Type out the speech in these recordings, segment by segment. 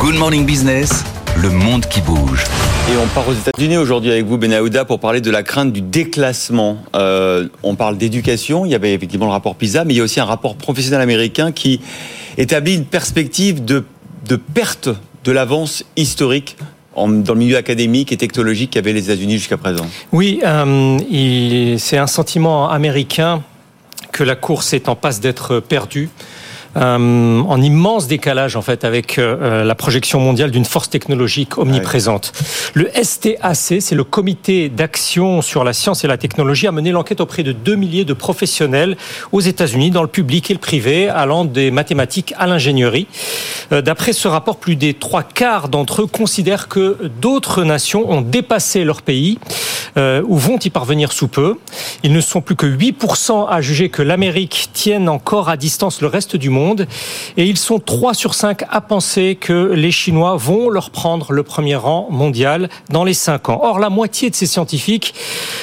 Good Morning Business, le monde qui bouge. Et on part aux États-Unis aujourd'hui avec vous, Benahouda, pour parler de la crainte du déclassement. Euh, on parle d'éducation, il y avait effectivement le rapport PISA, mais il y a aussi un rapport professionnel américain qui établit une perspective de, de perte de l'avance historique dans le milieu académique et technologique qu'avaient les États-Unis jusqu'à présent. Oui, euh, c'est un sentiment américain que la course est en passe d'être perdue. Euh, en immense décalage en fait avec euh, euh, la projection mondiale d'une force technologique omniprésente. Le STAC, c'est le Comité d'action sur la science et la technologie, a mené l'enquête auprès de 2 milliers de professionnels aux États-Unis, dans le public et le privé, allant des mathématiques à l'ingénierie. D'après ce rapport, plus des trois quarts d'entre eux considèrent que d'autres nations ont dépassé leur pays ou vont y parvenir sous peu. Ils ne sont plus que 8% à juger que l'Amérique tienne encore à distance le reste du monde et ils sont 3 sur 5 à penser que les Chinois vont leur prendre le premier rang mondial dans les 5 ans. Or, la moitié de ces scientifiques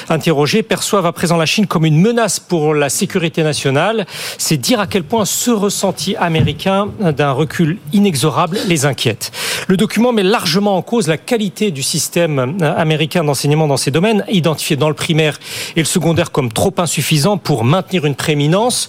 interrogés perçoivent à présent la Chine comme une menace pour la sécurité nationale. C'est dire à quel point ce ressenti américain d'un recul inexorable les inquiète. Le document met largement en cause la qualité du système américain d'enseignement dans ces domaines, identifié dans le primaire et le secondaire comme trop insuffisant pour maintenir une prééminence.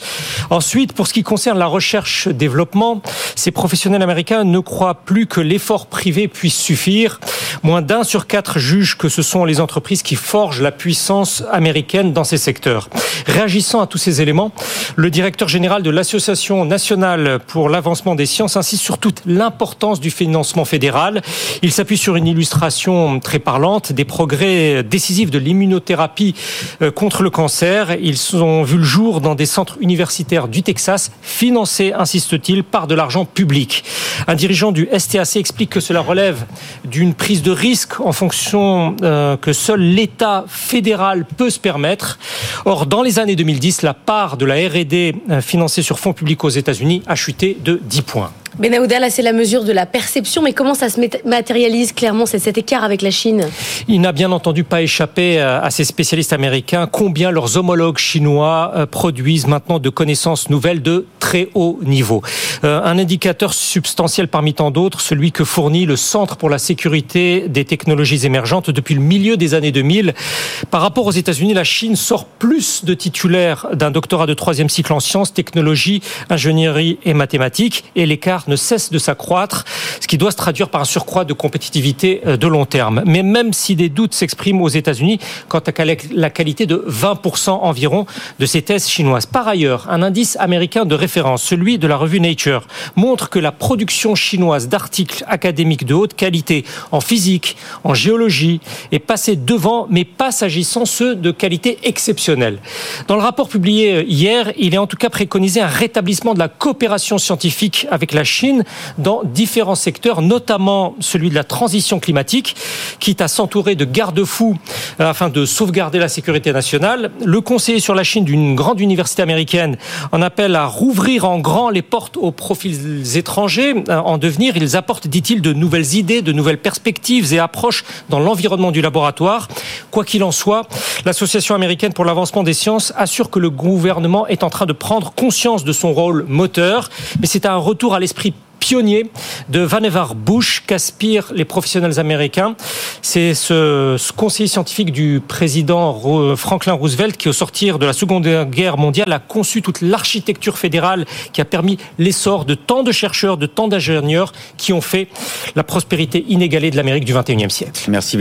Ensuite, pour ce qui concerne la recherche recherche-développement, ces professionnels américains ne croient plus que l'effort privé puisse suffire. Moins d'un sur quatre jugent que ce sont les entreprises qui forgent la puissance américaine dans ces secteurs. Réagissant à tous ces éléments, le directeur général de l'Association nationale pour l'avancement des sciences insiste sur toute l'importance du financement fédéral. Il s'appuie sur une illustration très parlante des progrès décisifs de l'immunothérapie euh, contre le cancer. Ils ont vu le jour dans des centres universitaires du Texas financés insiste-t-il, par de l'argent public. Un dirigeant du STAC explique que cela relève d'une prise de risque en fonction euh, que seul l'État fédéral peut se permettre. Or, dans les années 2010, la part de la R&D euh, financée sur fonds publics aux États-Unis a chuté de 10 points. Benahouda, là, c'est la mesure de la perception, mais comment ça se matérialise clairement cet écart avec la Chine? Il n'a bien entendu pas échappé euh, à ces spécialistes américains combien leurs homologues chinois produisent maintenant de connaissances nouvelles de très haut niveau. Euh, un indicateur substantiel parmi tant d'autres, celui que fournit le Centre pour la sécurité des technologies émergentes depuis le milieu des années 2000. Par rapport aux États-Unis, la Chine sort plus de titulaires d'un doctorat de troisième cycle en sciences, technologies, ingénierie et mathématiques, et l'écart ne cesse de s'accroître, ce qui doit se traduire par un surcroît de compétitivité euh, de long terme. Mais même si des doutes s'expriment aux États-Unis quant à la qualité de 20% environ de ces thèses chinoises. Par ailleurs, un indice américain de référence, celui de la revue Nature, montre que la production chinoise d'articles académiques de haute qualité en physique, en géologie, est passée devant, mais pas s'agissant ceux de qualité exceptionnelle. Dans le rapport publié euh, hier, il est en tout cas préconisé un rétablissement de la coopération scientifique avec la Chine dans différents secteurs, notamment celui de la transition climatique, quitte à s'entourer de garde-fous euh, afin de sauvegarder la sécurité nationale. Le conseiller sur la Chine d'une grande université américaine en appelle à rouvrir en grand les portes aux profils étrangers euh, en devenir. Ils apportent, dit-il, de nouvelles idées, de nouvelles perspectives et approches dans l'environnement du laboratoire. Quoi qu'il en soit, l'Association américaine pour l'avancement des sciences assure que le gouvernement est en train de prendre conscience de son rôle moteur, mais c'est un retour à l'esprit pionnier de Vannevar Bush qu'aspirent les professionnels américains. C'est ce, conseiller scientifique du président Franklin Roosevelt qui, au sortir de la Seconde Guerre mondiale, a conçu toute l'architecture fédérale qui a permis l'essor de tant de chercheurs, de tant d'ingénieurs qui ont fait la prospérité inégalée de l'Amérique du XXIe siècle. Merci